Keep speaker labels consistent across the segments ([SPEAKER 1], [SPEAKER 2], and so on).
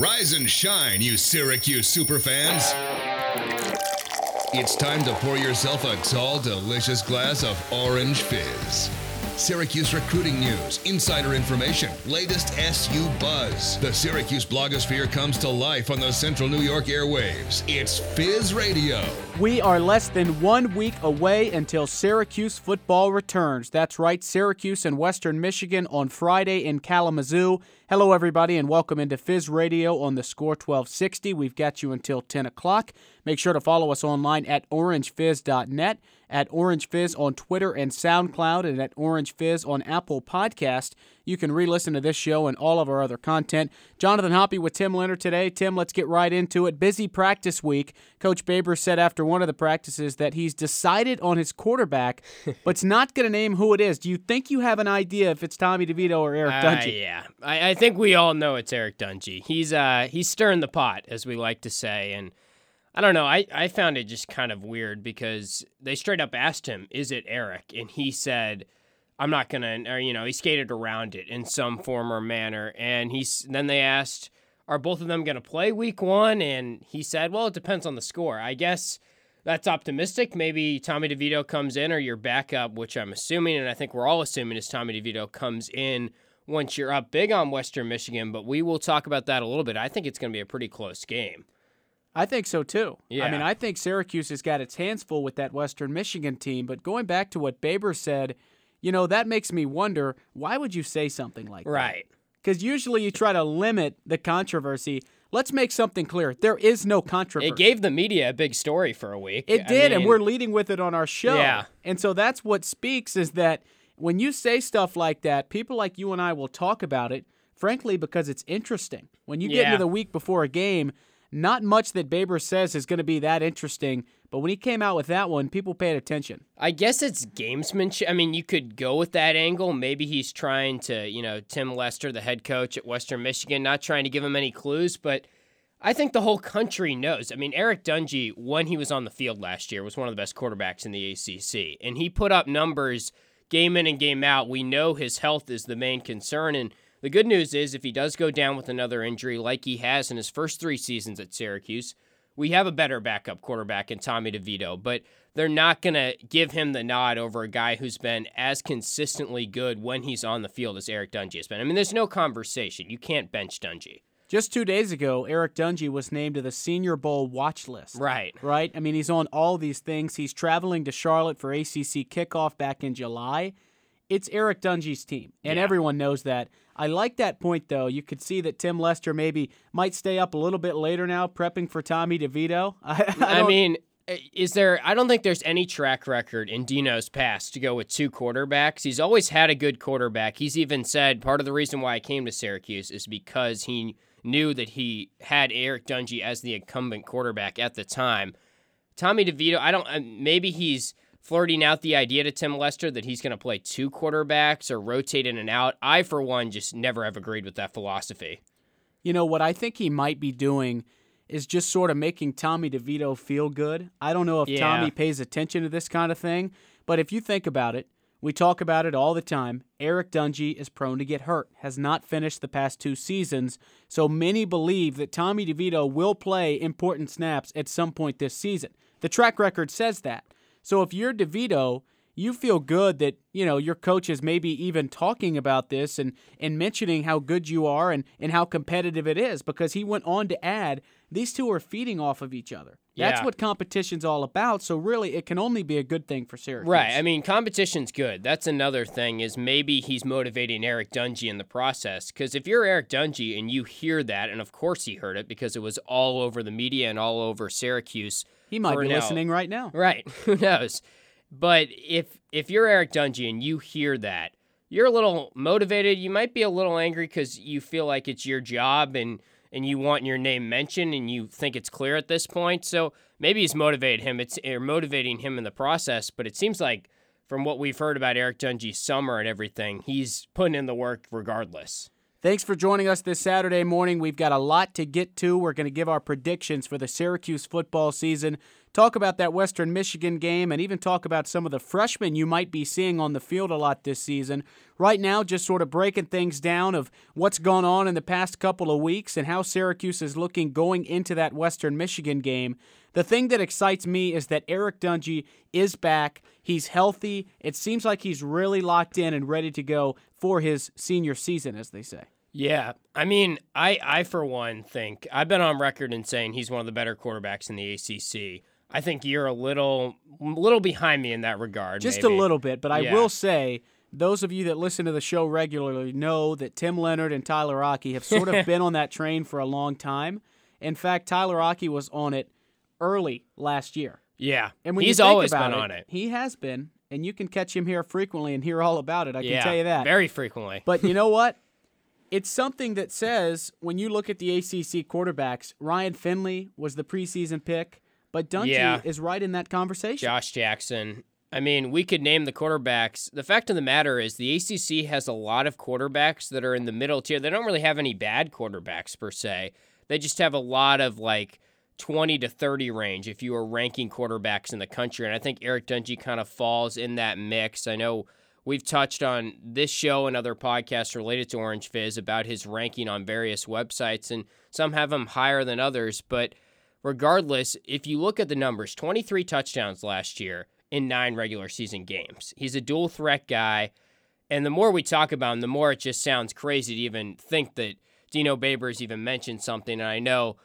[SPEAKER 1] Rise and shine, you Syracuse superfans. It's time to pour yourself a tall, delicious glass of orange fizz. Syracuse recruiting news, insider information, latest SU buzz. The Syracuse blogosphere comes to life on the Central New York airwaves. It's Fizz Radio.
[SPEAKER 2] We are less than one week away until Syracuse football returns. That's right, Syracuse and Western Michigan on Friday in Kalamazoo. Hello, everybody, and welcome into Fizz Radio on the Score 1260. We've got you until 10 o'clock. Make sure to follow us online at orangefizz.net, at orangefizz on Twitter and SoundCloud, and at orangefizz on Apple Podcast. You can re listen to this show and all of our other content. Jonathan Hoppe with Tim Leonard today. Tim, let's get right into it. Busy practice week. Coach Babers said after one of the practices that he's decided on his quarterback, but's not going to name who it is. Do you think you have an idea if it's Tommy DeVito or Eric
[SPEAKER 3] Uh,
[SPEAKER 2] Dungey?
[SPEAKER 3] yeah, I, I think we all know it's Eric Dungey. He's uh he's stirring the pot, as we like to say, and I don't know. I I found it just kind of weird because they straight up asked him, "Is it Eric?" and he said. I'm not gonna, or you know, he skated around it in some form or manner, and he's. Then they asked, "Are both of them gonna play Week One?" And he said, "Well, it depends on the score. I guess that's optimistic. Maybe Tommy DeVito comes in, or your backup, which I'm assuming, and I think we're all assuming is Tommy DeVito comes in once you're up big on Western Michigan. But we will talk about that a little bit. I think it's going to be a pretty close game.
[SPEAKER 2] I think so too.
[SPEAKER 3] Yeah.
[SPEAKER 2] I mean, I think Syracuse has got its hands full with that Western Michigan team. But going back to what Babers said, you know, that makes me wonder why would you say something like that?
[SPEAKER 3] Right.
[SPEAKER 2] Because usually you try to limit the controversy. Let's make something clear. There is no controversy.
[SPEAKER 3] It gave the media a big story for a week.
[SPEAKER 2] It
[SPEAKER 3] I
[SPEAKER 2] did, and we're leading with it on our show.
[SPEAKER 3] Yeah.
[SPEAKER 2] And so that's what speaks is that when you say stuff like that, people like you and I will talk about it, frankly, because it's interesting. When you get
[SPEAKER 3] Yeah.
[SPEAKER 2] into the week before a game, not much that Babers says is going to be that interesting. But when he came out with that one, people paid attention.
[SPEAKER 3] I guess it's gamesmanship. I mean, you could go with that angle. Maybe he's trying to, you know, Tim Lester, the head coach at Western Michigan, not trying to give him any clues, but I think the whole country knows. I mean, Eric Dungey, when he was on the field last year, was one of the best quarterbacks in the ACC, and he put up numbers game in and game out. We know his health is the main concern, and the good news is if he does go down with another injury like he has in his first three seasons at Syracuse, we have a better backup quarterback in Tommy DeVito, but they're not going to give him the nod over a guy who's been as consistently good when he's on the field as Eric Dungey has been. I mean, there's no conversation. You can't bench Dungey.
[SPEAKER 2] Just two days ago, Eric Dungey was named to the Senior Bowl watch list.
[SPEAKER 3] Right.
[SPEAKER 2] Right? I mean, he's on all these things. He's traveling to Charlotte for ACC kickoff back in July. It's Eric Dungey's team, and
[SPEAKER 3] Yeah.
[SPEAKER 2] everyone knows that. I like that point, though. You could see that Tim Lester maybe might stay up a little bit later now, prepping for Tommy DeVito. I, I
[SPEAKER 3] I, mean, is there? I don't think there's any track record in Dino's past to go with two quarterbacks. He's always had a good quarterback. He's even said part of the reason why I came to Syracuse is because he knew that he had Eric Dungey as the incumbent quarterback at the time. Tommy DeVito, I don't. uh, Maybe he's flirting out the idea to Tim Lester that he's going to play two quarterbacks or rotate in and out. I, for one, just never have agreed with that philosophy.
[SPEAKER 2] You know, what I think he might be doing is just sort of making Tommy DeVito feel good. I don't know if
[SPEAKER 3] Yeah.
[SPEAKER 2] Tommy pays attention to this kind of thing, but if you think about it, we talk about it all the time. Eric Dungey is prone to get hurt, has not finished the past two seasons, so many believe that Tommy DeVito will play important snaps at some point this season. The track record says that. So if you're DeVito, you feel good that you know your coach is maybe even talking about this and and mentioning how good you are and and how competitive it is because he went on to add these two are feeding off of each other. That's
[SPEAKER 3] Yeah.
[SPEAKER 2] what competition's all about. So really, it can only be a good thing for Syracuse.
[SPEAKER 3] Right. I mean, competition's good. That's another thing is maybe he's motivating Eric Dungey in the process. Because if you're Eric Dungey and you hear that, and of course he heard it because it was all over the media and all over Syracuse.
[SPEAKER 2] He might be
[SPEAKER 3] now.
[SPEAKER 2] listening right now.
[SPEAKER 3] Right. Who knows? But if if you're Eric Dungey and you hear that, you're a little motivated. You might be a little angry because you feel like it's your job and and you want your name mentioned and you think it's clear at this point. So maybe he's motivated him. It's or motivating him in the process. But it seems like from what we've heard about Eric Dungey's summer and everything, he's putting in the work regardless.
[SPEAKER 2] Thanks for joining us this Saturday morning. We've got a lot to get to. We're going to give our predictions for the Syracuse football season talk about that Western Michigan game and even talk about some of the freshmen you might be seeing on the field a lot this season. Right now, just sort of breaking things down of what's gone on in the past couple of weeks and how Syracuse is looking going into that Western Michigan game. The thing that excites me is that Eric Dungey is back. He's healthy. It seems like he's really locked in and ready to go for his senior season, as they say.
[SPEAKER 3] Yeah, I mean, I, I for one think I've been on record in saying he's one of the better quarterbacks in the ACC. I think you're a little, little behind me in that regard.
[SPEAKER 2] Just
[SPEAKER 3] maybe.
[SPEAKER 2] a little bit, but I
[SPEAKER 3] Yeah.
[SPEAKER 2] will say, those of you that listen to the show regularly know that Tim Leonard and Tyler Aki have sort of been on that train for a long time. In fact, Tyler Aki was on it early last year.
[SPEAKER 3] Yeah,
[SPEAKER 2] And when
[SPEAKER 3] he's always been on it.
[SPEAKER 2] He has been, and you can catch him here frequently and hear all about it. I
[SPEAKER 3] yeah,
[SPEAKER 2] can tell you that.
[SPEAKER 3] very frequently.
[SPEAKER 2] But you know what? It's something that says when you look at the ACC quarterbacks, Ryan Finley was the preseason pick, but Dungey
[SPEAKER 3] Yeah.
[SPEAKER 2] is right in that conversation.
[SPEAKER 3] Josh Jackson. I mean, we could name the quarterbacks. The fact of the matter is, the ACC has a lot of quarterbacks that are in the middle tier. They don't really have any bad quarterbacks per se. They just have a lot of like 20 to 30 range if you are ranking quarterbacks in the country. And I think Eric Dungey kind of falls in that mix. I know we've touched on this show and other podcasts related to Orange Fizz about his ranking on various websites, and some have him higher than others. But regardless, if you look at the numbers 23 touchdowns last year in nine regular season games. He's a dual threat guy. And the more we talk about him, the more it just sounds crazy to even think that Dino Babers even mentioned something. And I know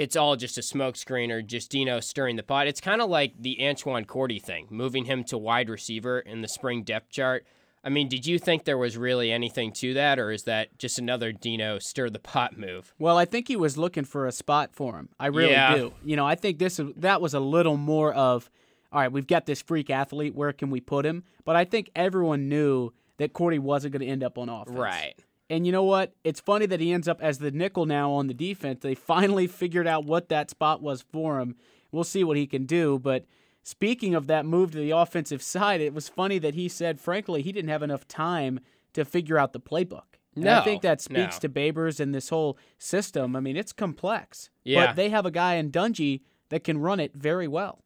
[SPEAKER 3] it's all just a smokescreen or just Dino stirring the pot. It's kind of like the Antwan Cordy thing, moving him to wide receiver in the spring depth chart. I mean, did you think there was really anything to that, or is that just another Dino stir the pot move?
[SPEAKER 2] Well, I think he was looking for a spot for him. I really
[SPEAKER 3] Yeah.
[SPEAKER 2] do. You know, I think this that was a little more of, all right, we've got this freak athlete. Where can we put him? But I think everyone knew that Cordy wasn't going to end up on offense.
[SPEAKER 3] Right.
[SPEAKER 2] And you know what? It's funny that he ends up as the nickel now on the defense. They finally figured out what that spot was for him. We'll see what he can do. But speaking of that move to the offensive side, it was funny that he said, frankly, he didn't have enough time to figure out the playbook. And I think that speaks
[SPEAKER 3] no.
[SPEAKER 2] to Babers and this whole system. I mean, it's complex.
[SPEAKER 3] Yeah.
[SPEAKER 2] But they have a guy in Dungey that can run it very well.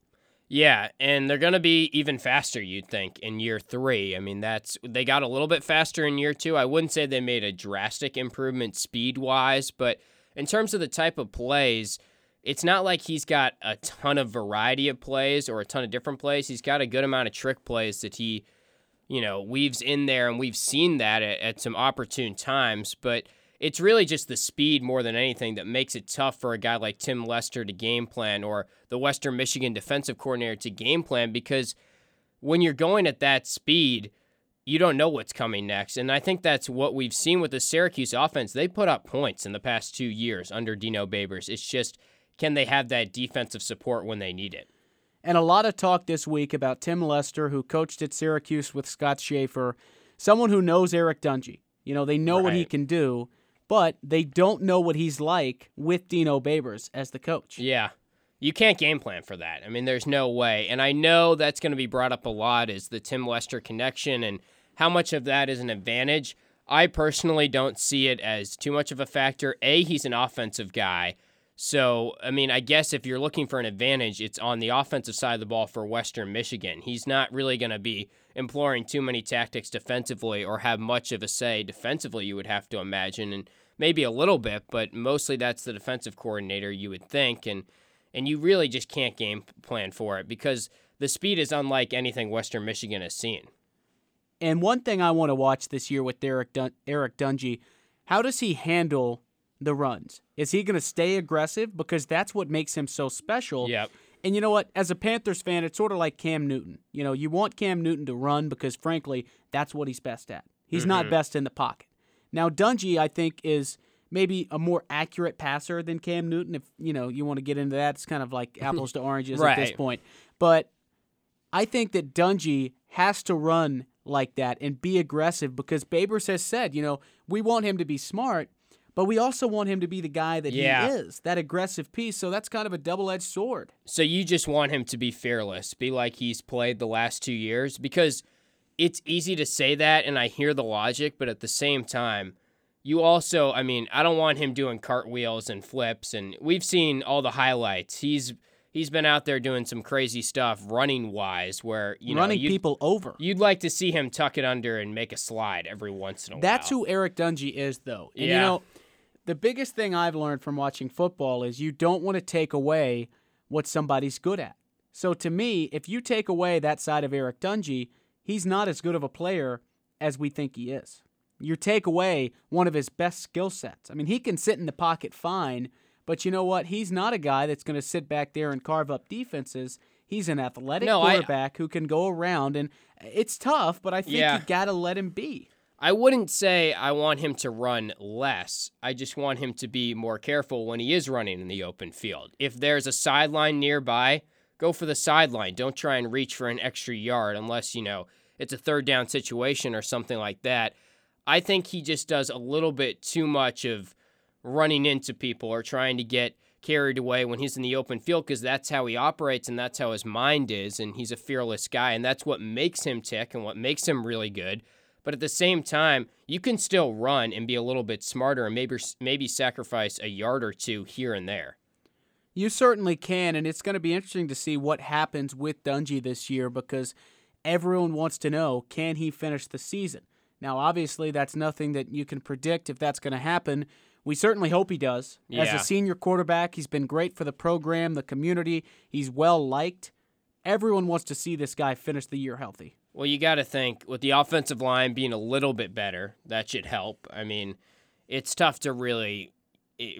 [SPEAKER 3] Yeah, and they're going to be even faster, you'd think, in year three. I mean, that's they got a little bit faster in year two. I wouldn't say they made a drastic improvement speed wise, but in terms of the type of plays, it's not like he's got a ton of variety of plays or a ton of different plays. He's got a good amount of trick plays that he, you know, weaves in there, and we've seen that at, at some opportune times, but it's really just the speed more than anything that makes it tough for a guy like Tim Lester to game plan or the Western Michigan defensive coordinator to game plan because when you're going at that speed, you don't know what's coming next. And I think that's what we've seen with the Syracuse offense. They put up points in the past two years under Dino Babers. It's just, can they have that defensive support when they need it?
[SPEAKER 2] And a lot of talk this week about Tim Lester, who coached at Syracuse with Scott Shafer, someone who knows Eric Dungey. You know, they know what he can do, but they don't know what he's like with Dino Babers as the coach.
[SPEAKER 3] Yeah. You can't game plan for that. I mean, there's no way. And I know that's going to be brought up a lot is the Tim Lester connection and how much of that is an advantage. I personally don't see it as too much of a factor. A, he's an offensive guy. So, I mean, I guess if you're looking for an advantage, it's on the offensive side of the ball for Western Michigan. He's not really going to be employing too many tactics defensively or have much of a say defensively, you would have to imagine. And maybe a little bit, but mostly that's the defensive coordinator, you would think. And and you really just can't game plan for it because the speed is unlike anything Western Michigan has seen.
[SPEAKER 2] And one thing I want to watch this year with Eric Dun- Eric Dungey, how does he handle the runs? Is he going to stay aggressive because that's what makes him so special?
[SPEAKER 3] Yep.
[SPEAKER 2] And you know what? As a Panthers fan, it's sort of like Cam Newton. You know, you want Cam Newton to run because, frankly, that's what he's best at. He's not mm-hmm. best in the pocket. Now, Dungey, I think, is maybe a more accurate passer than Cam Newton. If you know you want to get into that, it's kind of like apples to oranges at this point. But I think that Dungey has to run like that and be aggressive because Babers has said, you know, we want him to be smart, but we also want him to be the guy that
[SPEAKER 3] Yeah.
[SPEAKER 2] he is, that aggressive piece. So that's kind of a double edged sword.
[SPEAKER 3] So you just want him to be fearless, be like he's played the last two years because it's easy to say that and I hear the logic, but at the same time, you also, I mean, I don't want him doing cartwheels and flips and we've seen all the highlights. He's he's been out there doing some crazy stuff running wise where you
[SPEAKER 2] running
[SPEAKER 3] know you'd,
[SPEAKER 2] people over.
[SPEAKER 3] you'd like to see him tuck it under and make a slide every once in a
[SPEAKER 2] That's
[SPEAKER 3] while.
[SPEAKER 2] That's who Eric Dungey is, though. And you
[SPEAKER 3] Yeah.
[SPEAKER 2] know, the biggest thing I've learned from watching football is you don't want to take away what somebody's good at. So to me, if you take away that side of Eric Dungey, he's not as good of a player as we think he is. You take away one of his best skill sets. I mean, he can sit in the pocket fine, but you know what? He's not a guy that's going to sit back there and carve up defenses. He's an athletic
[SPEAKER 3] No, I-
[SPEAKER 2] quarterback who can go around, and it's tough, but I think
[SPEAKER 3] Yeah.
[SPEAKER 2] you got to let him be.
[SPEAKER 3] I wouldn't say I want him to run less. I just want him to be more careful when he is running in the open field. If there's a sideline nearby, go for the sideline. Don't try and reach for an extra yard unless, you know, it's a third down situation or something like that. I think he just does a little bit too much of running into people or trying to get carried away when he's in the open field because that's how he operates and that's how his mind is and he's a fearless guy and that's what makes him tick and what makes him really good. But at the same time, you can still run and be a little bit smarter and maybe maybe sacrifice a yard or two here and there.
[SPEAKER 2] You certainly can, and it's going to be interesting to see what happens with Dungey this year because everyone wants to know can he finish the season? Now, obviously, that's nothing that you can predict if that's going to happen. We certainly hope he does. As a senior quarterback, he's been great for the program, the community. He's well liked. Everyone wants to see this guy finish the year healthy.
[SPEAKER 3] Well, you got to think with the offensive line being a little bit better, that should help. I mean, it's tough to really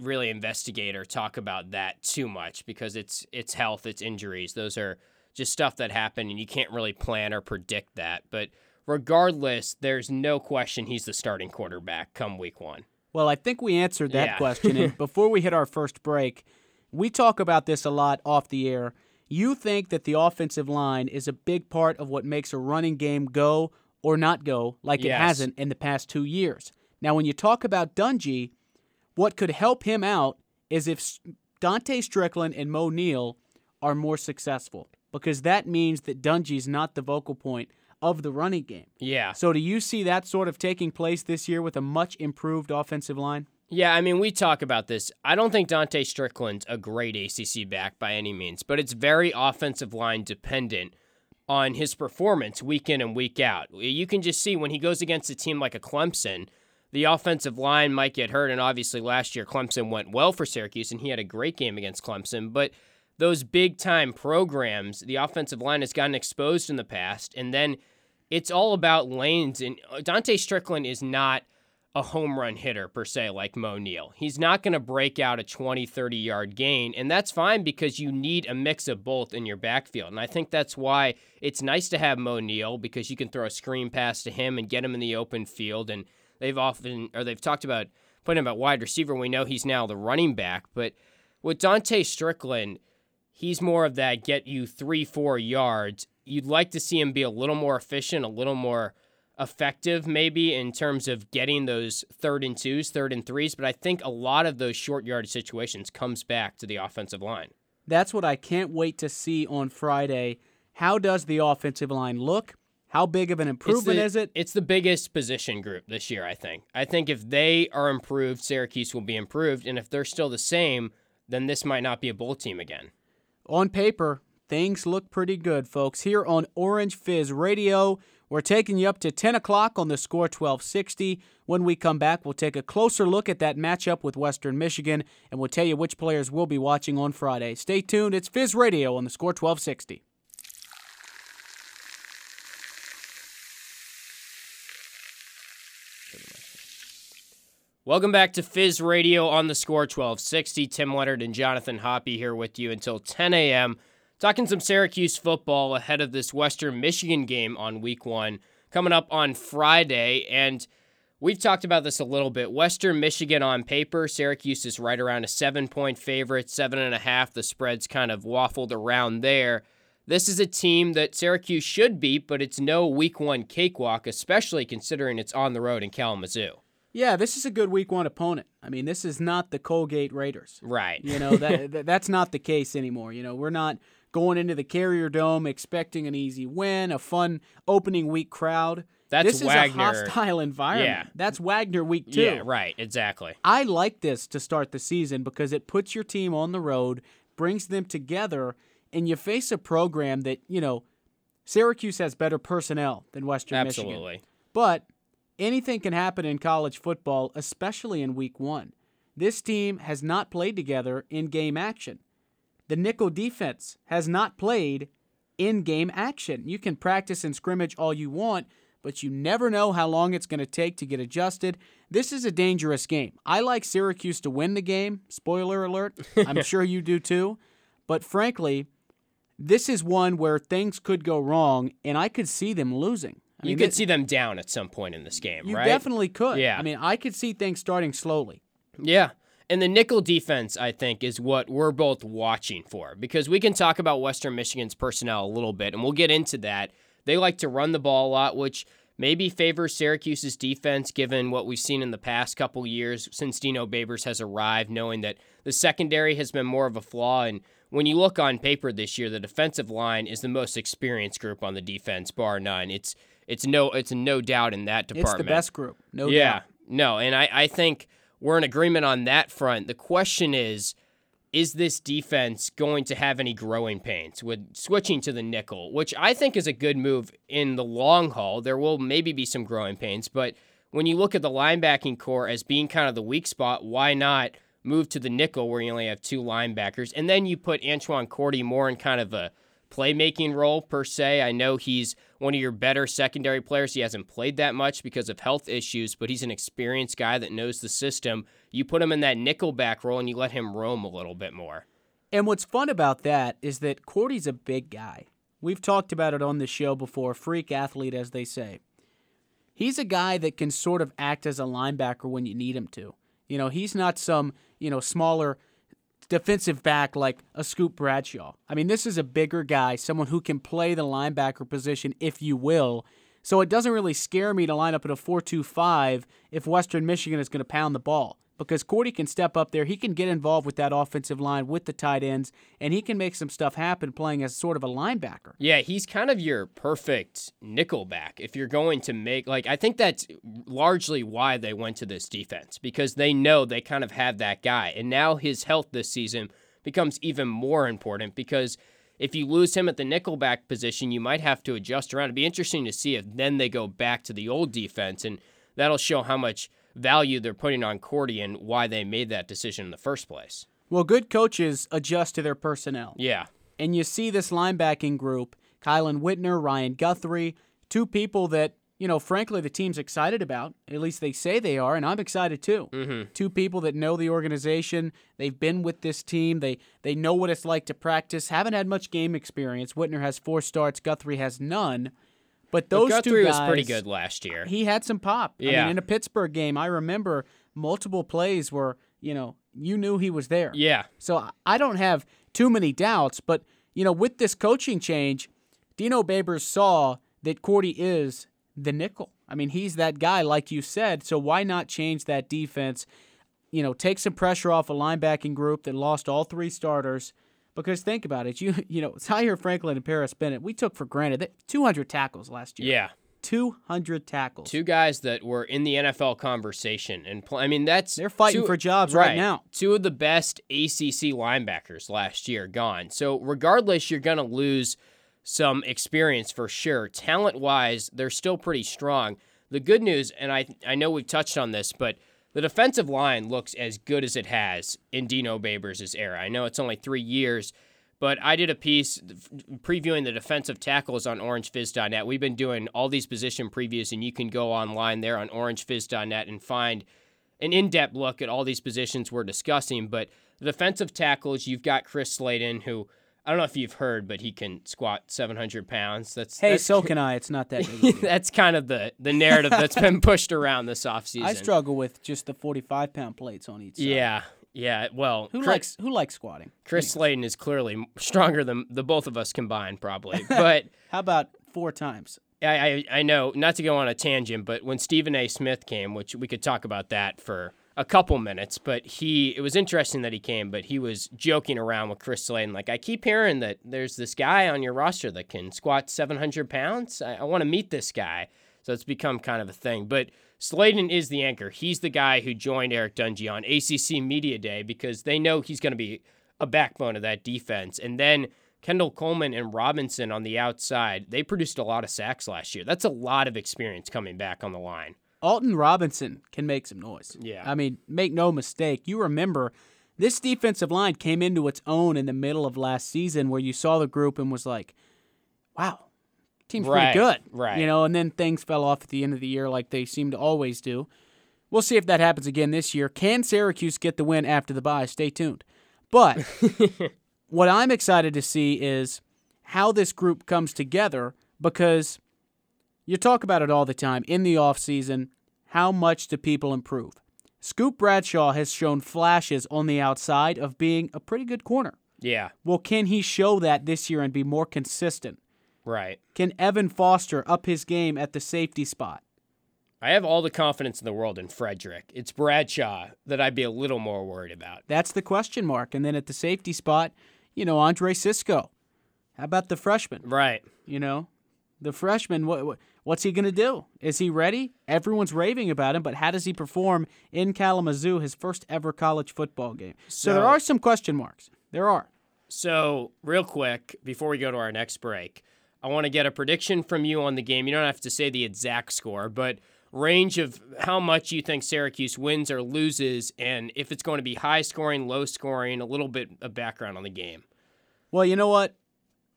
[SPEAKER 3] really investigate or talk about that too much because it's it's health, it's injuries. Those are just stuff that happen and you can't really plan or predict that. But regardless, there's no question he's the starting quarterback come week 1.
[SPEAKER 2] Well, I think we answered that
[SPEAKER 3] Yeah.
[SPEAKER 2] question. And before we hit our first break, we talk about this a lot off the air. You think that the offensive line is a big part of what makes a running game go or not go like it hasn't in the past two years. Now, when you talk about Dungey, what could help him out is if Dontae Strickland and Moe Neal are more successful, because that means that Dungey's not the vocal point of the running game.
[SPEAKER 3] Yeah.
[SPEAKER 2] So, do you see that sort of taking place this year with a much improved offensive line?
[SPEAKER 3] Yeah, I mean, we talk about this. I don't think Dontae Strickland's a great ACC back by any means, but it's very offensive line dependent on his performance week in and week out. You can just see when he goes against a team like a Clemson, the offensive line might get hurt. And obviously, last year, Clemson went well for Syracuse, and he had a great game against Clemson. But those big time programs, the offensive line has gotten exposed in the past. And then it's all about lanes. And uh, Dontae Strickland is not a home run hitter per se like Moe Neal. He's not going to break out a 20, 30 yard gain, and that's fine because you need a mix of both in your backfield. And I think that's why it's nice to have Moe Neal because you can throw a screen pass to him and get him in the open field. And they've often, or they've talked about putting him at wide receiver. We know he's now the running back, but with Dontae Strickland, he's more of that get you three, four yards. You'd like to see him be a little more efficient, a little more effective maybe in terms of getting those third and twos, third and threes, but I think a lot of those short yardage situations comes back to the offensive line.
[SPEAKER 2] That's what I can't wait to see on Friday. How does the offensive line look? How big of an improvement
[SPEAKER 3] the,
[SPEAKER 2] is it?
[SPEAKER 3] It's the biggest position group this year, I think. I think if they are improved, Syracuse will be improved, and if they're still the same, then this might not be a bowl team again.
[SPEAKER 2] On paper, things look pretty good, folks. Here on Orange Fizz Radio, we're taking you up to 10 o'clock on the score 1260. When we come back, we'll take a closer look at that matchup with Western Michigan, and we'll tell you which players we'll be watching on Friday. Stay tuned. It's Fizz Radio on the score 1260.
[SPEAKER 3] Welcome back to Fizz Radio on the score 1260. Tim Leonard and Jonathan Hoppy here with you until 10 a.m. Talking some Syracuse football ahead of this Western Michigan game on week one coming up on Friday. And we've talked about this a little bit. Western Michigan on paper, Syracuse is right around a seven point favorite, seven and a half. The spread's kind of waffled around there. This is a team that Syracuse should beat, but it's no week one cakewalk, especially considering it's on the road in Kalamazoo.
[SPEAKER 2] Yeah, this is a good week one opponent. I mean, this is not the Colgate Raiders.
[SPEAKER 3] Right.
[SPEAKER 2] You know, that, that that's not the case anymore. You know, we're not going into the Carrier Dome expecting an easy win, a fun opening week crowd.
[SPEAKER 3] That's
[SPEAKER 2] this
[SPEAKER 3] Wagner.
[SPEAKER 2] is a hostile environment.
[SPEAKER 3] Yeah.
[SPEAKER 2] That's Wagner week two.
[SPEAKER 3] Yeah, right, exactly.
[SPEAKER 2] I like this to start the season because it puts your team on the road. brings them together, and you face a program that, you know, Syracuse has better personnel than Western
[SPEAKER 3] Absolutely.
[SPEAKER 2] Michigan. Absolutely. But anything can happen in college football, especially in week one. This team has not played together in game action. The nickel defense has not played in game action. You can practice and scrimmage all you want, but you never know how long it's going to take to get adjusted. This is a dangerous game. I like Syracuse to win the game. Spoiler alert. I'm sure you do too. But frankly, this is one where things could go wrong, and I could see them losing. I
[SPEAKER 3] you
[SPEAKER 2] mean,
[SPEAKER 3] could
[SPEAKER 2] thi-
[SPEAKER 3] see them down at some point in this game, right?
[SPEAKER 2] you
[SPEAKER 3] right?
[SPEAKER 2] definitely could.
[SPEAKER 3] Yeah.
[SPEAKER 2] I mean, I could see things starting slowly.
[SPEAKER 3] Yeah. And the nickel defense, I think, is what we're both watching for because we can talk about Western Michigan's personnel a little bit, and we'll get into that. They like to run the ball a lot, which maybe favors Syracuse's defense given what we've seen in the past couple years since Dino Babers has arrived, knowing that the secondary has been more of a flaw. And when you look on paper this year, the defensive line is the most experienced group on the defense, bar none. It's it's no it's no doubt in that department.
[SPEAKER 2] It's the best group, no
[SPEAKER 3] yeah,
[SPEAKER 2] doubt.
[SPEAKER 3] no, and I, I think we're in agreement on that front. The question is, is this defense going to have any growing pains with switching to the nickel, which I think is a good move in the long haul. There will maybe be some growing pains, but when you look at the linebacking corps as being kind of the weak spot, why not move to the nickel where you only have two linebackers? And then you put Antwan Cordy more in kind of a playmaking role per se. I know he's one of your better secondary players. He hasn't played that much because of health issues, but he's an experienced guy that knows the system. You put him in that nickel back role and you let him roam a little bit more.
[SPEAKER 2] And what's fun about that is that Cordy's a big guy. We've talked about it on the show before, freak athlete, as they say. He's a guy that can sort of act as a linebacker when you need him to. You know, he's not some, you know, smaller defensive back like a Scoop Bradshaw. I mean, this is a bigger guy, someone who can play the linebacker position, if you will. So it doesn't really scare me to line up at a 4 2 5 if Western Michigan is going to pound the ball because Cordy can step up there. He can get involved with that offensive line with the tight ends, and he can make some stuff happen playing as sort of a linebacker.
[SPEAKER 3] Yeah, he's kind of your perfect nickel back if you're going to make like I think that's largely why they went to this defense because they know they kind of have that guy. And now his health this season becomes even more important because if you lose him at the nickelback position, you might have to adjust around. It'd be interesting to see if then they go back to the old defense and that'll show how much value they're putting on Cordy and why they made that decision in the first place.
[SPEAKER 2] Well, good coaches adjust to their personnel.
[SPEAKER 3] Yeah.
[SPEAKER 2] And you see this linebacking group Kielan Whitner, Ryan Guthrie, two people that, you know, frankly, the team's excited about. At least they say they are, and I'm excited too.
[SPEAKER 3] Mm-hmm.
[SPEAKER 2] Two people that know the organization. They've been with this team. They they know what it's like to practice. Haven't had much game experience. Whitner has four starts. Guthrie has none. But those
[SPEAKER 3] but
[SPEAKER 2] two
[SPEAKER 3] Guthrie
[SPEAKER 2] guys,
[SPEAKER 3] was pretty good last year.
[SPEAKER 2] He had some pop.
[SPEAKER 3] Yeah.
[SPEAKER 2] I mean, in a Pittsburgh game, I remember multiple plays where you know you knew he was there.
[SPEAKER 3] Yeah.
[SPEAKER 2] So I- I don't have too many doubts, but you know, with this coaching change, Dino Babers saw that Cordy is the nickel. I mean, he's that guy, like you said. So why not change that defense? You know, take some pressure off a linebacking group that lost all three starters. Because think about it, you you know, Zaire Franklin and Parris Bennett, we took for granted that 200 tackles last year.
[SPEAKER 3] Yeah.
[SPEAKER 2] 200 tackles.
[SPEAKER 3] Two guys that were in the NFL conversation, and pl- I mean that's
[SPEAKER 2] They're fighting
[SPEAKER 3] two-
[SPEAKER 2] for jobs right now.
[SPEAKER 3] Two of the best ACC linebackers last year gone. So regardless, you're gonna lose some experience for sure. Talent wise, they're still pretty strong. The good news, and I I know we've touched on this, but the defensive line looks as good as it has in Dino Babers' era. I know it's only three years. But I did a piece previewing the defensive tackles on orangefizz.net. We've been doing all these position previews, and you can go online there on orangefizz.net and find an in depth look at all these positions we're discussing. But the defensive tackles, you've got Chris Slayton, who I don't know if you've heard, but he can squat 700 pounds. That's
[SPEAKER 2] Hey,
[SPEAKER 3] that's,
[SPEAKER 2] so can I. It's not that big. a deal.
[SPEAKER 3] that's kind of the, the narrative that's been pushed around this offseason.
[SPEAKER 2] I struggle with just the 45 pound plates on each side.
[SPEAKER 3] Yeah, yeah. Well,
[SPEAKER 2] Who
[SPEAKER 3] Chris-
[SPEAKER 2] likes who likes squatting?
[SPEAKER 3] Chris Slayton is clearly stronger than the both of us combined, probably. But
[SPEAKER 2] How about four times?
[SPEAKER 3] I, I, I know, not to go on a tangent, but when Stephen A. Smith came, which we could talk about that for a couple minutes, but he, it was interesting that he came, but he was joking around with Chris Slayton. Like, I keep hearing that there's this guy on your roster that can squat 700 pounds. I, I want to meet this guy. So it's become kind of a thing. But Slayton is the anchor. He's the guy who joined Eric Dungey on ACC Media Day because they know he's going to be a backbone of that defense. And then Kendall Coleman and Robinson on the outside, they produced a lot of sacks last year. That's a lot of experience coming back on the line.
[SPEAKER 2] Alton Robinson can make some noise.
[SPEAKER 3] Yeah.
[SPEAKER 2] I mean, make no mistake. You remember this defensive line came into its own in the middle of last season where you saw the group and was like, wow, team's
[SPEAKER 3] Right,
[SPEAKER 2] pretty good.
[SPEAKER 3] right.
[SPEAKER 2] You know, and then things fell off at the end of the year like they seem to always do. We'll see if that happens again this year. Can Syracuse get the win after the bye? Stay tuned. But what I'm excited to see is how this group comes together because you talk about it all the time in the offseason. How much do people improve? Scoop Bradshaw has shown flashes on the outside of being a pretty good corner.
[SPEAKER 3] Yeah,
[SPEAKER 2] Well, can he show that this year and be more consistent?
[SPEAKER 3] right.
[SPEAKER 2] Can Evan Foster up his game at the safety spot?
[SPEAKER 3] I have all the confidence in the world in Fredrick. It's Bradshaw that I'd be a little more worried about.
[SPEAKER 2] That's the question mark. And then at the safety spot, you know, Andre Cisco. How about the freshman?
[SPEAKER 3] Right.
[SPEAKER 2] You know, the freshman. What, what what's he going to do? Is he ready? Everyone's raving about him, but how does he perform in Kalamazoo, his first ever college football game? So, there are some question marks. There are.
[SPEAKER 3] So, real quick, before we go to our next break, I want to get a prediction from you on the game. You don't have to say the exact score, but range of how much you think Syracuse wins or loses, and if it's going to be high scoring, low scoring, a little bit of background on the game.
[SPEAKER 2] Well, you know what?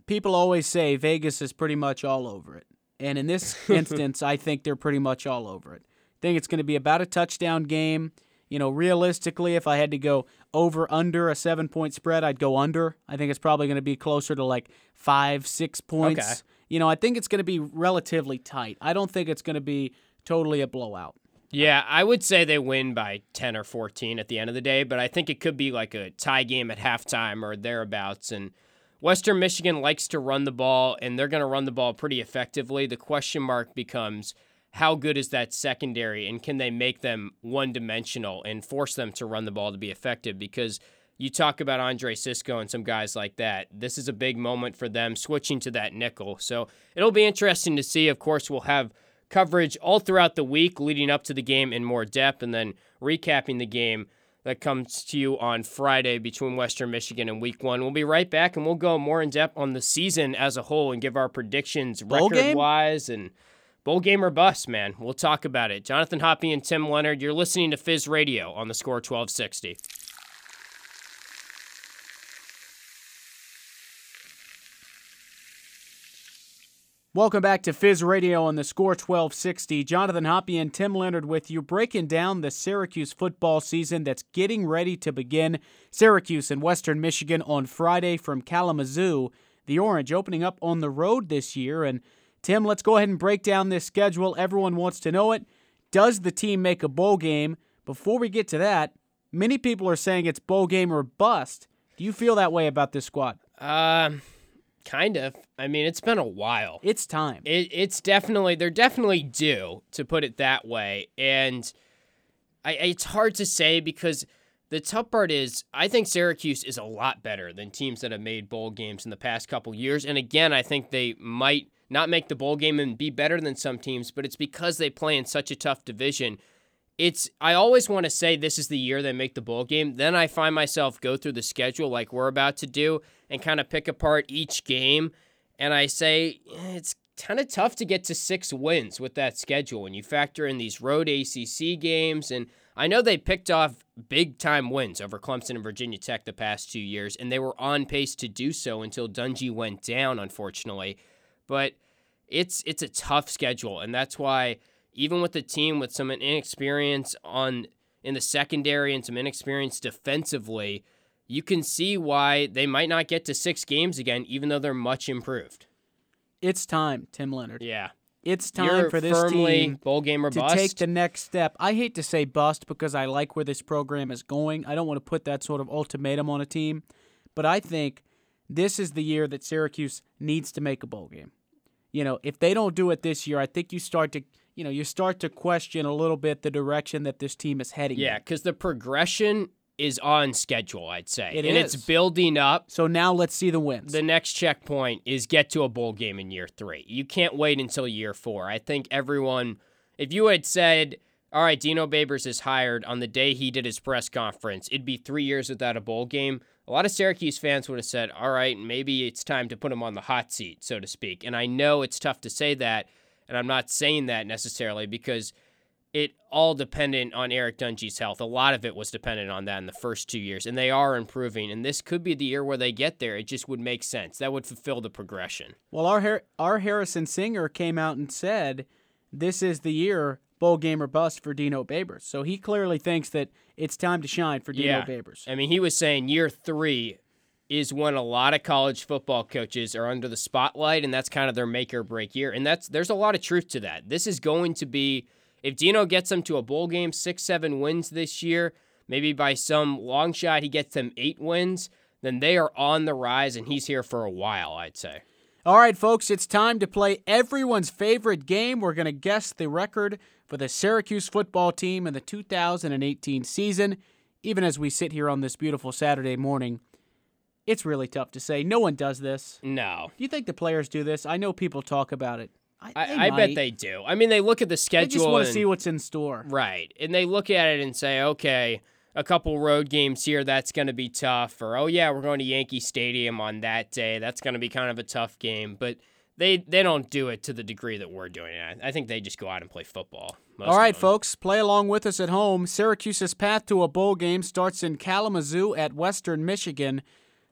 [SPEAKER 2] People always say Vegas is pretty much all over it. And in this instance, I think they're pretty much all over it. I think it's going to be about a touchdown game. You know, realistically, if I had to go over under a seven point spread, I'd go under. I think it's probably going to be closer to like five, six points.
[SPEAKER 3] Okay.
[SPEAKER 2] You know, I think it's going to be relatively tight. I don't think it's going to be totally a blowout.
[SPEAKER 3] Yeah, I would say they win by 10 or 14 at the end of the day, but I think it could be like a tie game at halftime or thereabouts. And Western Michigan likes to run the ball, and they're going to run the ball pretty effectively. The question mark becomes how good is that secondary, and can they make them one dimensional and force them to run the ball to be effective? Because you talk about Andre Cisco and some guys like that. This is a big moment for them switching to that nickel. So it'll be interesting to see. Of course, we'll have coverage all throughout the week leading up to the game in more depth and then recapping the game that comes to you on Friday between Western Michigan and week one. We'll be right back and we'll go more in depth on the season as a whole and give our predictions
[SPEAKER 2] Bowl
[SPEAKER 3] record
[SPEAKER 2] game?
[SPEAKER 3] wise and bowl game or bust, man. We'll talk about it. Jonathan Hoppy and Tim Leonard, you're listening to Fizz Radio on the score 1260.
[SPEAKER 2] Welcome back to Fizz Radio on the Score 1260. Jonathan Hoppy and Tim Leonard with you, breaking down the Syracuse football season that's getting ready to begin. Syracuse and Western Michigan on Friday from Kalamazoo. The Orange opening up on the road this year. And Tim, let's go ahead and break down this schedule. Everyone wants to know it. Does the team make a bowl game? Before we get to that, many people are saying it's bowl game or bust. Do you feel that way about this squad?
[SPEAKER 3] Um, kind of. I mean, it's been a while.
[SPEAKER 2] It's time.
[SPEAKER 3] It, it's definitely they're definitely due to put it that way, and I, it's hard to say because the tough part is I think Syracuse is a lot better than teams that have made bowl games in the past couple years, and again, I think they might not make the bowl game and be better than some teams, but it's because they play in such a tough division. It's I always want to say this is the year they make the bowl game. Then I find myself go through the schedule like we're about to do and kind of pick apart each game and I say eh, it's kind of tough to get to six wins with that schedule when you factor in these road ACC games. And I know they picked off big time wins over Clemson and Virginia Tech the past two years, and they were on pace to do so until Dungey went down, unfortunately. But it's it's a tough schedule, and that's why even with the team with some inexperience on in the secondary and some inexperience defensively, you can see why they might not get to six games again, even though they're much improved.
[SPEAKER 2] It's time, Tim Leonard.
[SPEAKER 3] Yeah,
[SPEAKER 2] It's time
[SPEAKER 3] You're
[SPEAKER 2] for this team
[SPEAKER 3] bowl game or
[SPEAKER 2] to
[SPEAKER 3] bust.
[SPEAKER 2] take the next step. I hate to say bust because I like where this program is going. I don't want to put that sort of ultimatum on a team, but I think this is the year that Syracuse needs to make a bowl game. You know, if they don't do it this year, I think you start to, you know, you start to question a little bit the direction that this team is heading.
[SPEAKER 3] yeah, because the progression is on schedule, I'd say,
[SPEAKER 2] It
[SPEAKER 3] and
[SPEAKER 2] is.
[SPEAKER 3] it's building up.
[SPEAKER 2] So now let's see the wins.
[SPEAKER 3] The next checkpoint is get to a bowl game in year three. You can't wait until year four. I think everyone, if you had said all right, Dino Babers is hired on the day he did his press conference. It'd be three years without a bowl game. A lot of Syracuse fans would have said, all right, maybe it's time to put him on the hot seat, so to speak. And I know it's tough to say that, and I'm not saying that necessarily because it all dependent on Eric Dungey's health. A lot of it was dependent on that in the first two years, and they are improving. And this could be the year where they get there. It just would make sense. That would fulfill the progression.
[SPEAKER 2] Well, our Har- our Harrison Singer came out and said, "This is the year bowl game or bust for Dino Babers." So he clearly thinks that it's time to shine for Dino
[SPEAKER 3] Yeah.
[SPEAKER 2] Babers.
[SPEAKER 3] I mean, he was saying year three is when a lot of college football coaches are under the spotlight, and that's kind of their make or break year. And that's there's a lot of truth to that. This is going to be if Dino gets them to a bowl game, six, seven wins this year, maybe by some long shot he gets them eight wins, then they are on the rise, and he's here for a while. I'd say.
[SPEAKER 2] All right, folks, it's time to play everyone's favorite game. We're going to guess the record for the Syracuse football team in the 2018 season. Even as we sit here on this beautiful Saturday morning, it's really tough to say. No one does this.
[SPEAKER 3] No,
[SPEAKER 2] Do you think the players do this? I know people talk about it. I,
[SPEAKER 3] I, I bet they do. I mean, they look at the
[SPEAKER 2] They
[SPEAKER 3] schedule.
[SPEAKER 2] just want to see what's in store.
[SPEAKER 3] Right. And they look at it and say, okay, a couple road games here, that's going to be tough. Or, oh, yeah, we're going to Yankee Stadium on that day. That's going to be kind of a tough game. But they, they don't do it to the degree that we're doing it. I think they just go out and play football.
[SPEAKER 2] All right, folks, play along with us at home. Syracuse's path to a bowl game starts in Kalamazoo at Western Michigan.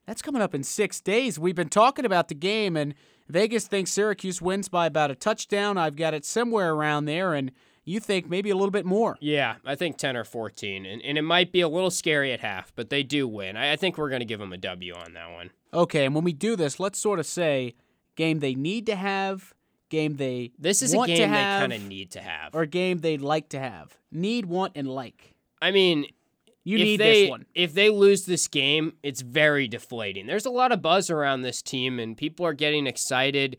[SPEAKER 2] That's coming up in six days. We've been talking about the game, and Vegas thinks Syracuse wins by about a touchdown. I've got it somewhere around there, and you think maybe a little bit more.
[SPEAKER 3] Yeah, I think 10 or 14. And, and it might be a little scary at half, but they do win. I, I think we're going to give them a W on that one.
[SPEAKER 2] Okay, and when we do this, let's sort of say game they need to have, game they
[SPEAKER 3] This is
[SPEAKER 2] want
[SPEAKER 3] a game they kind of need to have.
[SPEAKER 2] or game they'd like to have. Need, want, and like.
[SPEAKER 3] I mean,
[SPEAKER 2] You
[SPEAKER 3] if
[SPEAKER 2] need
[SPEAKER 3] they,
[SPEAKER 2] this one.
[SPEAKER 3] If they lose this game, it's very deflating. There's a lot of buzz around this team, and people are getting excited.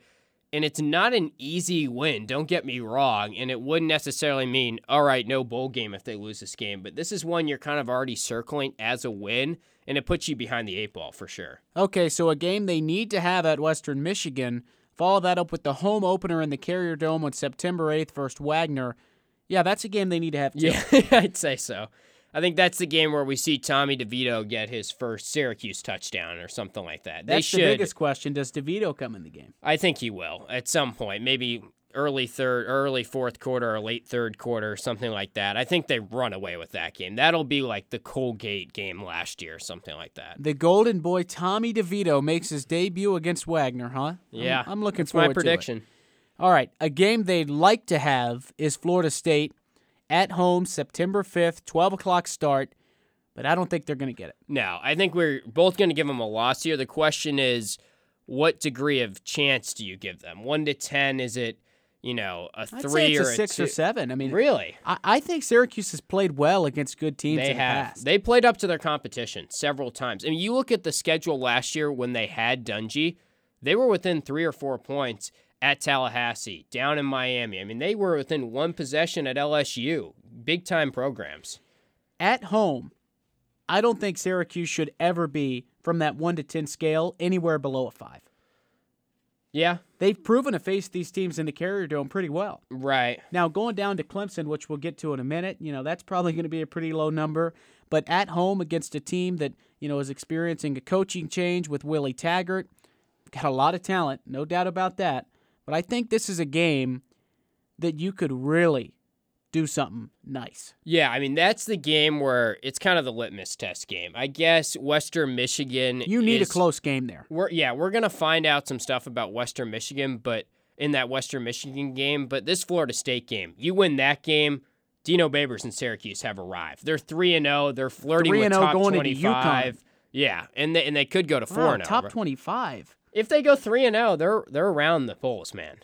[SPEAKER 3] And it's not an easy win, don't get me wrong. And it wouldn't necessarily mean, all right, no bowl game if they lose this game. But this is one you're kind of already circling as a win, and it puts you behind the eight ball for sure.
[SPEAKER 2] Okay, so a game they need to have at Western Michigan. Follow that up with the home opener in the Carrier Dome on September 8th versus Wagner. Yeah, that's a game they need to have too.
[SPEAKER 3] Yeah, I'd say so. I think that's the game where we see Tommy DeVito get his first Syracuse touchdown or something like that.
[SPEAKER 2] That's
[SPEAKER 3] should.
[SPEAKER 2] the biggest question. Does DeVito come in the game?
[SPEAKER 3] I think he will at some point, maybe early third, early fourth quarter, or late third quarter, something like that. I think they run away with that game. That'll be like the Colgate game last year, or something like that.
[SPEAKER 2] The Golden Boy Tommy DeVito makes his debut against Wagner, huh?
[SPEAKER 3] Yeah,
[SPEAKER 2] I'm- I'm, looking
[SPEAKER 3] That's
[SPEAKER 2] forward
[SPEAKER 3] my prediction.
[SPEAKER 2] to it. All right, a game they'd like to have is Florida State at home, September 5th, 12 o'clock start, but I don't think they're going to get it.
[SPEAKER 3] No, I think we're both going to give them a loss here. The question is, what degree of chance do you give them? One to ten? Is it, you know, a three or
[SPEAKER 2] a six
[SPEAKER 3] two?
[SPEAKER 2] or seven. I mean,
[SPEAKER 3] Really?
[SPEAKER 2] I, I think Syracuse has played well against good teams
[SPEAKER 3] They
[SPEAKER 2] in the
[SPEAKER 3] have.
[SPEAKER 2] past.
[SPEAKER 3] They played up to their competition several times. I mean, you look at the schedule last year when they had Dungey, they were within three or four points at Tallahassee, down in Miami. I mean, they were within one possession at LSU. Big time programs.
[SPEAKER 2] At home, I don't think Syracuse should ever be from that one to ten scale anywhere below a five.
[SPEAKER 3] Yeah,
[SPEAKER 2] They've proven to face these teams in the Carrier Dome pretty well.
[SPEAKER 3] right.
[SPEAKER 2] Now, going down to Clemson, which we'll get to in a minute, you know, that's probably going to be a pretty low number. But at home against a team that, you know, is experiencing a coaching change with Willie Taggart, got a lot of talent, no doubt about that. But I think this is a game that you could really do something nice.
[SPEAKER 3] Yeah, I mean, that's the game where it's kind of the litmus test game. I guess Western Michigan.
[SPEAKER 2] You need
[SPEAKER 3] is-
[SPEAKER 2] a close game there.
[SPEAKER 3] We're yeah, we're gonna find out some stuff about Western Michigan, but in that Western Michigan game, but this Florida State game, you win that game. Dino Babers and Syracuse have arrived. They're three and zero. They're flirting
[SPEAKER 2] 3
[SPEAKER 3] with
[SPEAKER 2] and 0
[SPEAKER 3] top
[SPEAKER 2] going into
[SPEAKER 3] twenty
[SPEAKER 2] UConn.
[SPEAKER 3] Yeah, and they, and they could go to four
[SPEAKER 2] Wow,
[SPEAKER 3] and oh.
[SPEAKER 2] top
[SPEAKER 3] zero.
[SPEAKER 2] 25.
[SPEAKER 3] If they go three and zero, they're they're around the polls, man.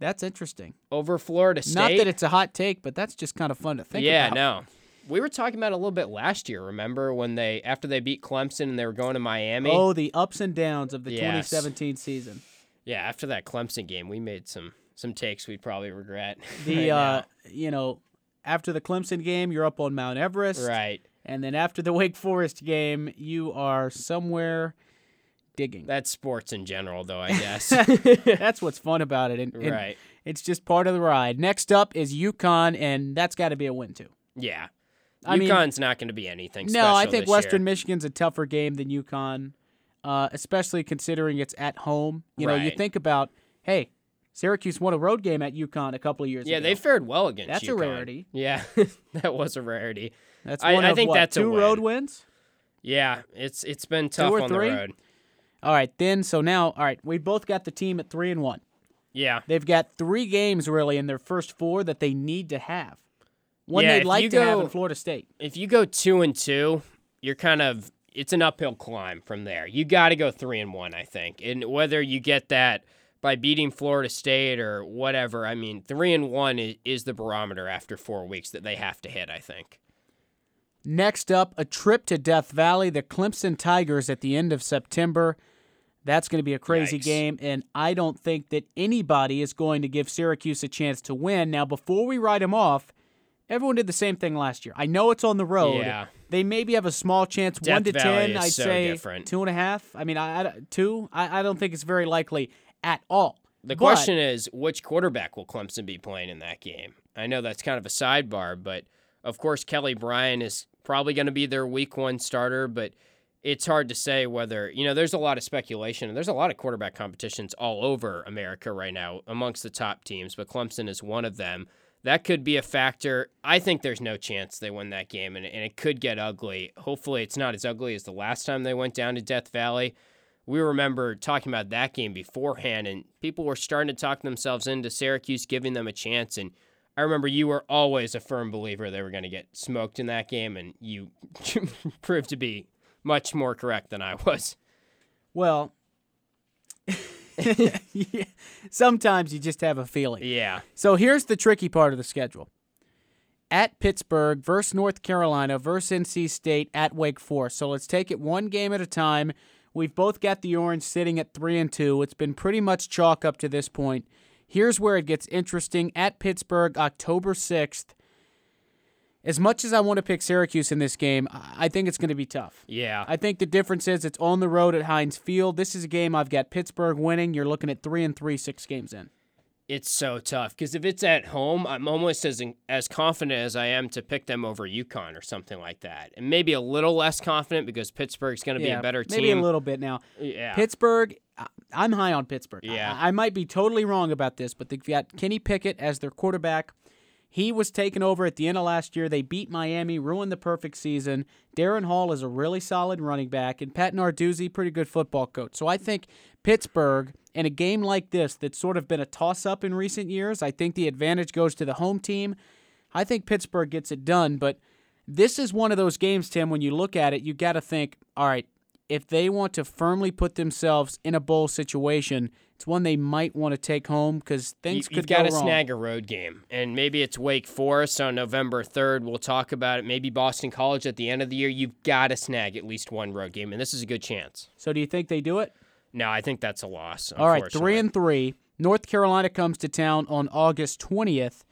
[SPEAKER 2] That's interesting.
[SPEAKER 3] Over Florida State.
[SPEAKER 2] Not that it's a hot take, but that's just kind of fun to think
[SPEAKER 3] yeah,
[SPEAKER 2] about.
[SPEAKER 3] Yeah, no. We were talking about it a little bit last year. Remember when they after they beat Clemson and they were going to Miami?
[SPEAKER 2] Oh, the ups and downs of the
[SPEAKER 3] Yes.
[SPEAKER 2] 2017 season.
[SPEAKER 3] Yeah, after that Clemson game, we made some some takes we'd probably regret.
[SPEAKER 2] The
[SPEAKER 3] right
[SPEAKER 2] uh, you know, after the Clemson game, you're up on Mount Everest,
[SPEAKER 3] right.
[SPEAKER 2] and then after the Wake Forest game, you are somewhere digging.
[SPEAKER 3] That's sports in general, though. I guess.
[SPEAKER 2] That's what's fun about it. And, and,
[SPEAKER 3] right.
[SPEAKER 2] It's just part of the ride. Next up is UConn, and that's got to be a win too.
[SPEAKER 3] Yeah.
[SPEAKER 2] I mean-
[SPEAKER 3] UConn's not going to be anything special.
[SPEAKER 2] No, I think Western
[SPEAKER 3] year.
[SPEAKER 2] Michigan's a tougher game than UConn, uh, especially considering it's at home. You know, you think about, hey, Syracuse won a road game at UConn a couple of years
[SPEAKER 3] Yeah,
[SPEAKER 2] ago.
[SPEAKER 3] Yeah, they fared well against
[SPEAKER 2] That's a rarity.
[SPEAKER 3] Yeah, that was a rarity.
[SPEAKER 2] That's
[SPEAKER 3] I- I think
[SPEAKER 2] what,
[SPEAKER 3] that's a
[SPEAKER 2] two road wins.
[SPEAKER 3] Yeah, it's it's been tough on
[SPEAKER 2] three?
[SPEAKER 3] the road.
[SPEAKER 2] All right, then. So now, all right, we both got the team at three and one.
[SPEAKER 3] Yeah.
[SPEAKER 2] They've got three games really in their first four that they need to have. One
[SPEAKER 3] Yeah,
[SPEAKER 2] they'd like to have
[SPEAKER 3] go-
[SPEAKER 2] in Florida State.
[SPEAKER 3] If you go two and two, you're kind of it's an uphill climb from there. You got to go three and one, I think, and whether you get that by beating Florida State or whatever, I mean, three and one is, is the barometer after four weeks that they have to hit. I think.
[SPEAKER 2] Next up, a trip to Death Valley, the Clemson Tigers at the end of September. That's going to be a crazy
[SPEAKER 3] Yikes.
[SPEAKER 2] game, and I don't think that anybody is going to give Syracuse a chance to win. Now, before we write them off, everyone did the same thing last year. I know it's on the road.
[SPEAKER 3] Yeah.
[SPEAKER 2] They maybe have a small chance, one to
[SPEAKER 3] Valley
[SPEAKER 2] ten. I'd
[SPEAKER 3] so
[SPEAKER 2] say
[SPEAKER 3] different.
[SPEAKER 2] two and a half. I mean, I, I two. I, I don't think it's very likely at all.
[SPEAKER 3] The
[SPEAKER 2] But-
[SPEAKER 3] question is, which quarterback will Clemson be playing in that game? I know that's kind of a sidebar, but of course Kelly Bryant is probably going to be their week one starter, but it's hard to say whether, you know, there's a lot of speculation and there's a lot of quarterback competitions all over America right now amongst the top teams, but Clemson is one of them. That could be a factor. I think there's no chance they win that game, and, and it could get ugly. Hopefully, it's not as ugly as the last time they went down to Death Valley we remember talking about that game beforehand, and people were starting to talk themselves into Syracuse giving them a chance. And I remember you were always a firm believer they were going to get smoked in that game, and you proved to be much more correct than I was.
[SPEAKER 2] Well, sometimes you just have a feeling.
[SPEAKER 3] Yeah.
[SPEAKER 2] So here's the tricky part of the schedule. At Pittsburgh versus North Carolina versus NC State at Wake Forest. So let's take it one game at a time. We've both got the Orange sitting at 3 and 2. It's been pretty much chalk up to this point. Here's where it gets interesting. At Pittsburgh, October 6th. As much as I want to pick Syracuse in this game, I I think it's going to be tough.
[SPEAKER 3] Yeah.
[SPEAKER 2] I think the difference is it's on the road at Heinz Field. This is a game I've got Pittsburgh winning. You're looking at 3 and 3 6 games in.
[SPEAKER 3] It's so tough because if it's at home, I'm almost as as confident as I am to pick them over UConn or something like that, and maybe a little less confident because Pittsburgh's going to be a better team.
[SPEAKER 2] Maybe a little bit now.
[SPEAKER 3] Yeah.
[SPEAKER 2] Pittsburgh, I- I'm high on Pittsburgh. I-
[SPEAKER 3] Yeah.
[SPEAKER 2] I, might be totally wrong about this, but they've got Kenny Pickett as their quarterback. He was taken over at the end of last year. They beat Miami, ruined the perfect season. Darrin Hall is a really solid running back, and Pat Narduzzi, pretty good football coach. So I think Pittsburgh, in a game like this that's sort of been a toss up in recent years, I think the advantage goes to the home team. I think Pittsburgh gets it done, but this is one of those games, Tim, when you look at it, you got to think, all right, if they want to firmly put themselves in a bowl situation, it's one they might want to take home because things
[SPEAKER 3] you,
[SPEAKER 2] could
[SPEAKER 3] have got
[SPEAKER 2] go
[SPEAKER 3] to
[SPEAKER 2] wrong.
[SPEAKER 3] snag a road game, and maybe it's Wake Forest on November third. We'll talk about it. Maybe Boston College at the end of the year. You've got to snag at least one road game, and this is a good chance.
[SPEAKER 2] So do you think they do it?
[SPEAKER 3] No, I think that's a loss.
[SPEAKER 2] All right, three and three. North Carolina comes to town on August twentieth.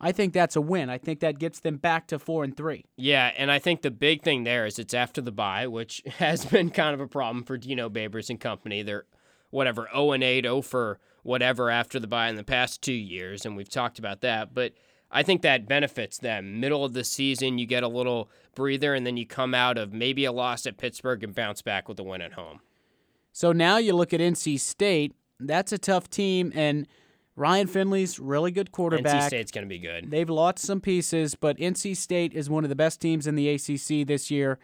[SPEAKER 2] I think that's a win. I think that gets them back to four and three.
[SPEAKER 3] Yeah, and I think the big thing there is it's after the bye, which has been kind of a problem for Dino Babers and company. They're whatever 0 and 8, 0 for whatever after the bye in the past two years, and we've talked about that. But I think that benefits them. Middle of the season, you get a little breather, and then you come out of maybe a loss at Pittsburgh and bounce back with a win at home.
[SPEAKER 2] So now you look at NC State. That's a tough team, and Ryan Finley's really good quarterback.
[SPEAKER 3] NC State's going to be good.
[SPEAKER 2] They've lost some pieces, but NC State is one of the best teams in the ACC this year.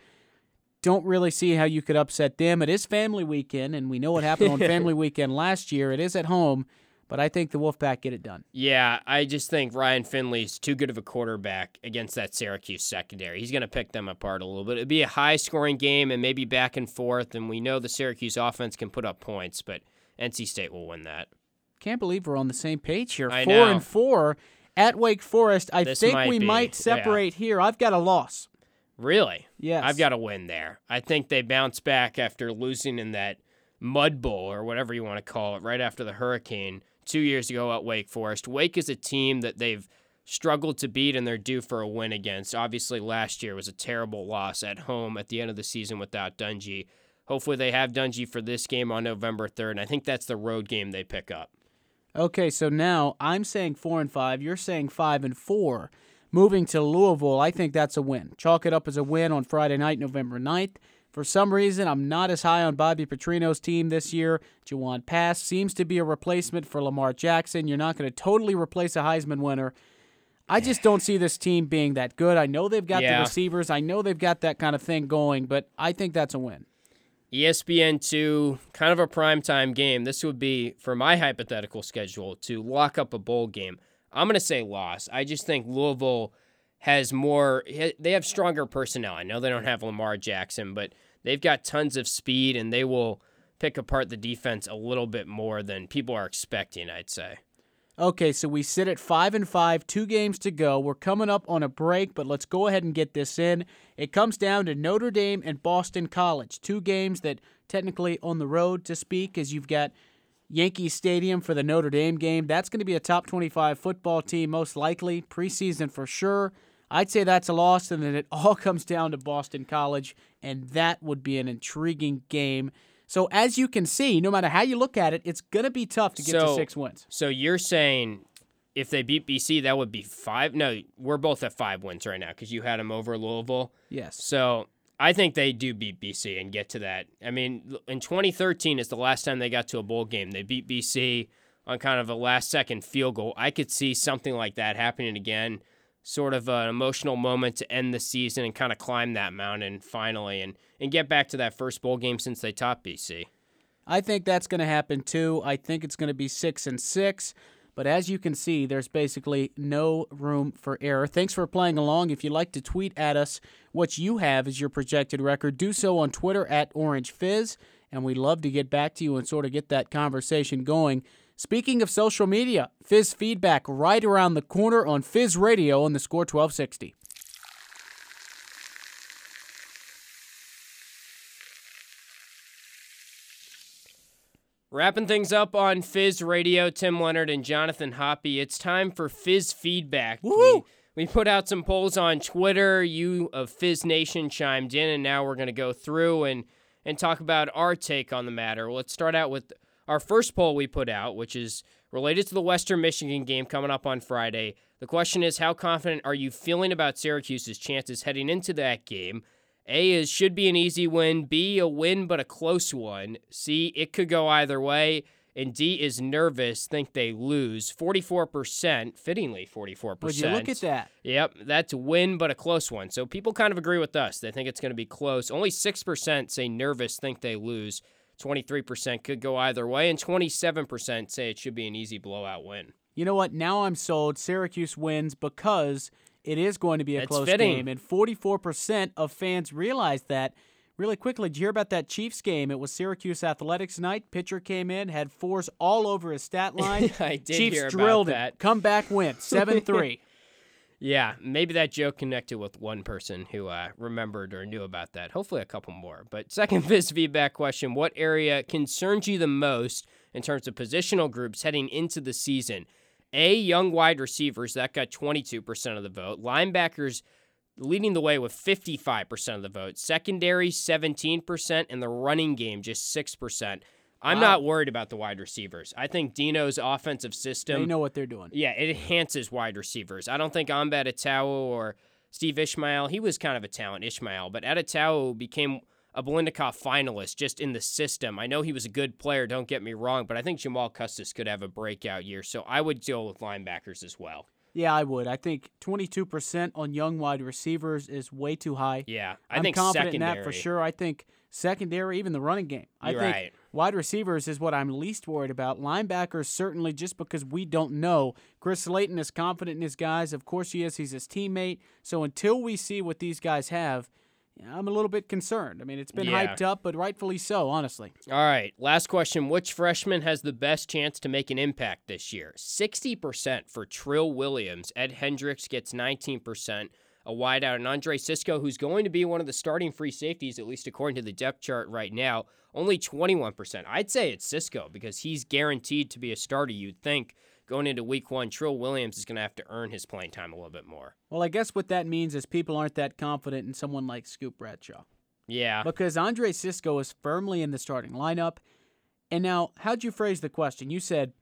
[SPEAKER 2] Don't really see how you could upset them. It is family weekend, and we know what happened on family weekend last year. It is at home, but I think the Wolfpack get it done.
[SPEAKER 3] Yeah, I just think Ryan Finley's too good of a quarterback against that Syracuse secondary. He's going to pick them apart a little bit. It'd be a high scoring game and maybe back and forth, and we know the Syracuse offense can put up points, but NC State will win that.
[SPEAKER 2] Can't believe we're on the same page here.
[SPEAKER 3] I
[SPEAKER 2] four
[SPEAKER 3] know.
[SPEAKER 2] and four at Wake Forest. I
[SPEAKER 3] This
[SPEAKER 2] think
[SPEAKER 3] might
[SPEAKER 2] we
[SPEAKER 3] be,
[SPEAKER 2] might
[SPEAKER 3] yeah.
[SPEAKER 2] separate here. I've got a loss.
[SPEAKER 3] Really?
[SPEAKER 2] Yes.
[SPEAKER 3] I've got to win there. I think they bounce back after losing in that mud bowl or whatever you want to call it right after the hurricane two years ago at Wake Forest. Wake is a team that they've struggled to beat and they're due for a win against. Obviously, last year was a terrible loss at home at the end of the season without Dungey. Hopefully, they have Dungey for this game on November 3rd, and I think that's the road game they pick up.
[SPEAKER 2] Okay, so now I'm saying four and five. You're saying five and four. Moving to Louisville, I think that's a win. Chalk it up as a win on Friday night, November 9th. For some reason, I'm not as high on Bobby Petrino's team this year. Jawon Pass seems to be a replacement for Lamar Jackson. You're not going to totally replace a Heisman winner. I just don't see this team being that good. I know they've got
[SPEAKER 3] Yeah.
[SPEAKER 2] the receivers. I know they've got that kind of thing going, but I think that's a win.
[SPEAKER 3] E ESPN2, kind of a primetime game. This would be, for my hypothetical schedule, to lock up a bowl game. I'm going to say loss. I just think Louisville has more, they have stronger personnel. I know they don't have Lamar Jackson, but they've got tons of speed and they will pick apart the defense a little bit more than people are expecting, I'd say.
[SPEAKER 2] Okay, so we sit at five and five, two games to go. We're coming up on a break, but let's go ahead and get this in. It comes down to Notre Dame and Boston College, two games that technically on the road to speak, as you've got Yankee Stadium for the Notre Dame game. That's going to be a top 25 football team, most likely, preseason for sure. I'd say that's a loss, and then it all comes down to Boston College, and that would be an intriguing game. So, as you can see, no matter how you look at it, it's going to be tough to get to six wins.
[SPEAKER 3] So you're saying if they beat BC, that would be five? No, we're both at five wins right now because you had them over Louisville.
[SPEAKER 2] Yes.
[SPEAKER 3] So I think they do beat BC and get to that. I mean, in 2013 is the last time they got to a bowl game. They beat BC on kind of a last second field goal. I could see something like that happening again. Sort of an emotional moment to end the season and kind of climb that mountain finally and, and get back to that first bowl game since they topped BC.
[SPEAKER 2] I think that's going to happen too. I think it's going to be six and six. But as you can see, there's basically no room for error. Thanks for playing along. If you'd like to tweet at us what you have as your projected record, do so on Twitter at Orange Fizz, and we'd love to get back to you and sort of get that conversation going. Speaking of social media, Fizz feedback right around the corner on Fizz Radio on the Score 1260.
[SPEAKER 3] Wrapping things up on Fizz Radio, Tim Leonard and Jonathan Hoppy. It's time for Fizz feedback.
[SPEAKER 2] Woohoo!
[SPEAKER 3] We, we put out some polls on Twitter. You of Fizz Nation chimed in, and now we're going to go through and and talk about our take on the matter. Let's start out with our first poll we put out, which is related to the Western Michigan game coming up on Friday. The question is, how confident are you feeling about Syracuse's chances heading into that game? A is should be an easy win. B a win but a close one. C it could go either way. And D is nervous, think they lose. 44%, fittingly 44%.
[SPEAKER 2] Would you look at that?
[SPEAKER 3] Yep, that's a win but a close one. So people kind of agree with us. They think it's going to be close. Only 6% say nervous, think they lose. 23% could go either way. And 27% say it should be an easy blowout win.
[SPEAKER 2] You know what? Now I'm sold. Syracuse wins because it is going to be a
[SPEAKER 3] That's
[SPEAKER 2] close
[SPEAKER 3] fitting.
[SPEAKER 2] game, and 44% of fans realized that. Really quickly, did you hear about that Chiefs game? It was Syracuse athletics night. Pitcher came in, had fours all over his stat line.
[SPEAKER 3] I did
[SPEAKER 2] Chiefs
[SPEAKER 3] hear about
[SPEAKER 2] drilled
[SPEAKER 3] that.
[SPEAKER 2] it. Come back, win seven three.
[SPEAKER 3] Yeah, maybe that joke connected with one person who uh, remembered or knew about that. Hopefully, a couple more. But second Fizz feedback question What area concerns you the most in terms of positional groups heading into the season? A, young wide receivers, that got 22% of the vote. Linebackers leading the way with 55% of the vote. Secondary, 17%. And the running game, just 6%. I'm
[SPEAKER 2] Wow.
[SPEAKER 3] not worried about the wide receivers. I think Dino's offensive system.
[SPEAKER 2] They know what they're doing.
[SPEAKER 3] Yeah, it enhances wide receivers. I don't think Amba Etta-Tawo or Steve Ishmael, he was kind of a talent, Ishmael, but Etta-Tawo became a Biletnikoff finalist just in the system. I know he was a good player, don't get me wrong, but I think Jamal Custis could have a breakout year. So I would deal with linebackers as well.
[SPEAKER 2] Yeah, I would. I think 22% on young wide receivers is way too high.
[SPEAKER 3] Yeah, I
[SPEAKER 2] I'm
[SPEAKER 3] think
[SPEAKER 2] confident
[SPEAKER 3] secondary.
[SPEAKER 2] in that for sure. I think secondary, even the running game. I
[SPEAKER 3] You're
[SPEAKER 2] think
[SPEAKER 3] right.
[SPEAKER 2] wide receivers is what I'm least worried about. Linebackers, certainly, just because we don't know. Chris Slayton is confident in his guys. Of course, he is. He's his teammate. So until we see what these guys have, I'm a little bit concerned. I mean, it's been
[SPEAKER 3] Yeah.
[SPEAKER 2] hyped up, but rightfully so, honestly.
[SPEAKER 3] All right, last question. Which freshman has the best chance to make an impact this year? 60% for Trill Williams. Ed Hendricks gets 19%. A wideout, and Andre Cisco, who's going to be one of the starting free safeties, at least according to the depth chart right now, only 21%. I'd say it's Cisco because he's guaranteed to be a starter, you'd think. Going into week one, Trill Williams is going to have to earn his playing time a little bit more.
[SPEAKER 2] Well, I guess what that means is people aren't that confident in someone like Scoop Bradshaw.
[SPEAKER 3] Yeah.
[SPEAKER 2] because Andre Cisco is firmly in the starting lineup. And now, how'd you phrase the question? You said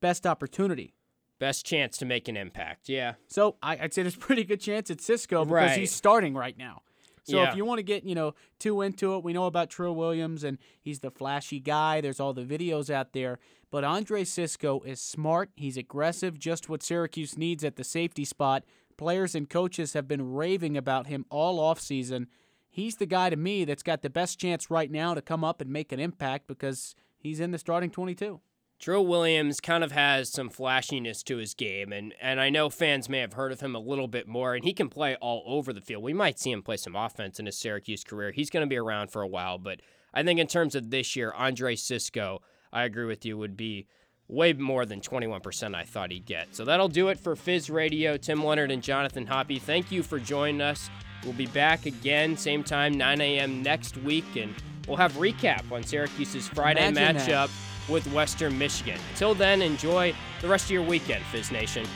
[SPEAKER 2] best opportunity.
[SPEAKER 3] Best chance to make an impact. Yeah.
[SPEAKER 2] So I, would say there's a pretty good chance it's Cisco because
[SPEAKER 3] Right.
[SPEAKER 2] he's starting right now. So
[SPEAKER 3] Yeah.
[SPEAKER 2] if you want to get you know too into it, we know about Trill Williams and he's the flashy guy. There's all the videos out there, but Andre Cisco is smart. He's aggressive, just what Syracuse needs at the safety spot. Players and coaches have been raving about him all offseason. He's the guy to me that's got the best chance right now to come up and make an impact because he's in the starting 22.
[SPEAKER 3] Trill Williams kind of has some flashiness to his game, and, and I know fans may have heard of him a little bit more, and he can play all over the field. We might see him play some offense in his Syracuse career. He's going to be around for a while, but I think in terms of this year, Andre Cisco, I agree with you, would be way more than 21% I thought he'd get. So that'll do it for Fizz Radio. Tim Leonard and Jonathan Hoppy, thank you for joining us. We'll be back again, same time, 9 a.m. next week, and we'll have recap on Syracuse's Friday
[SPEAKER 2] Imagine that.
[SPEAKER 3] With Western Michigan. Until then, enjoy the rest of your weekend, Fizz Nation.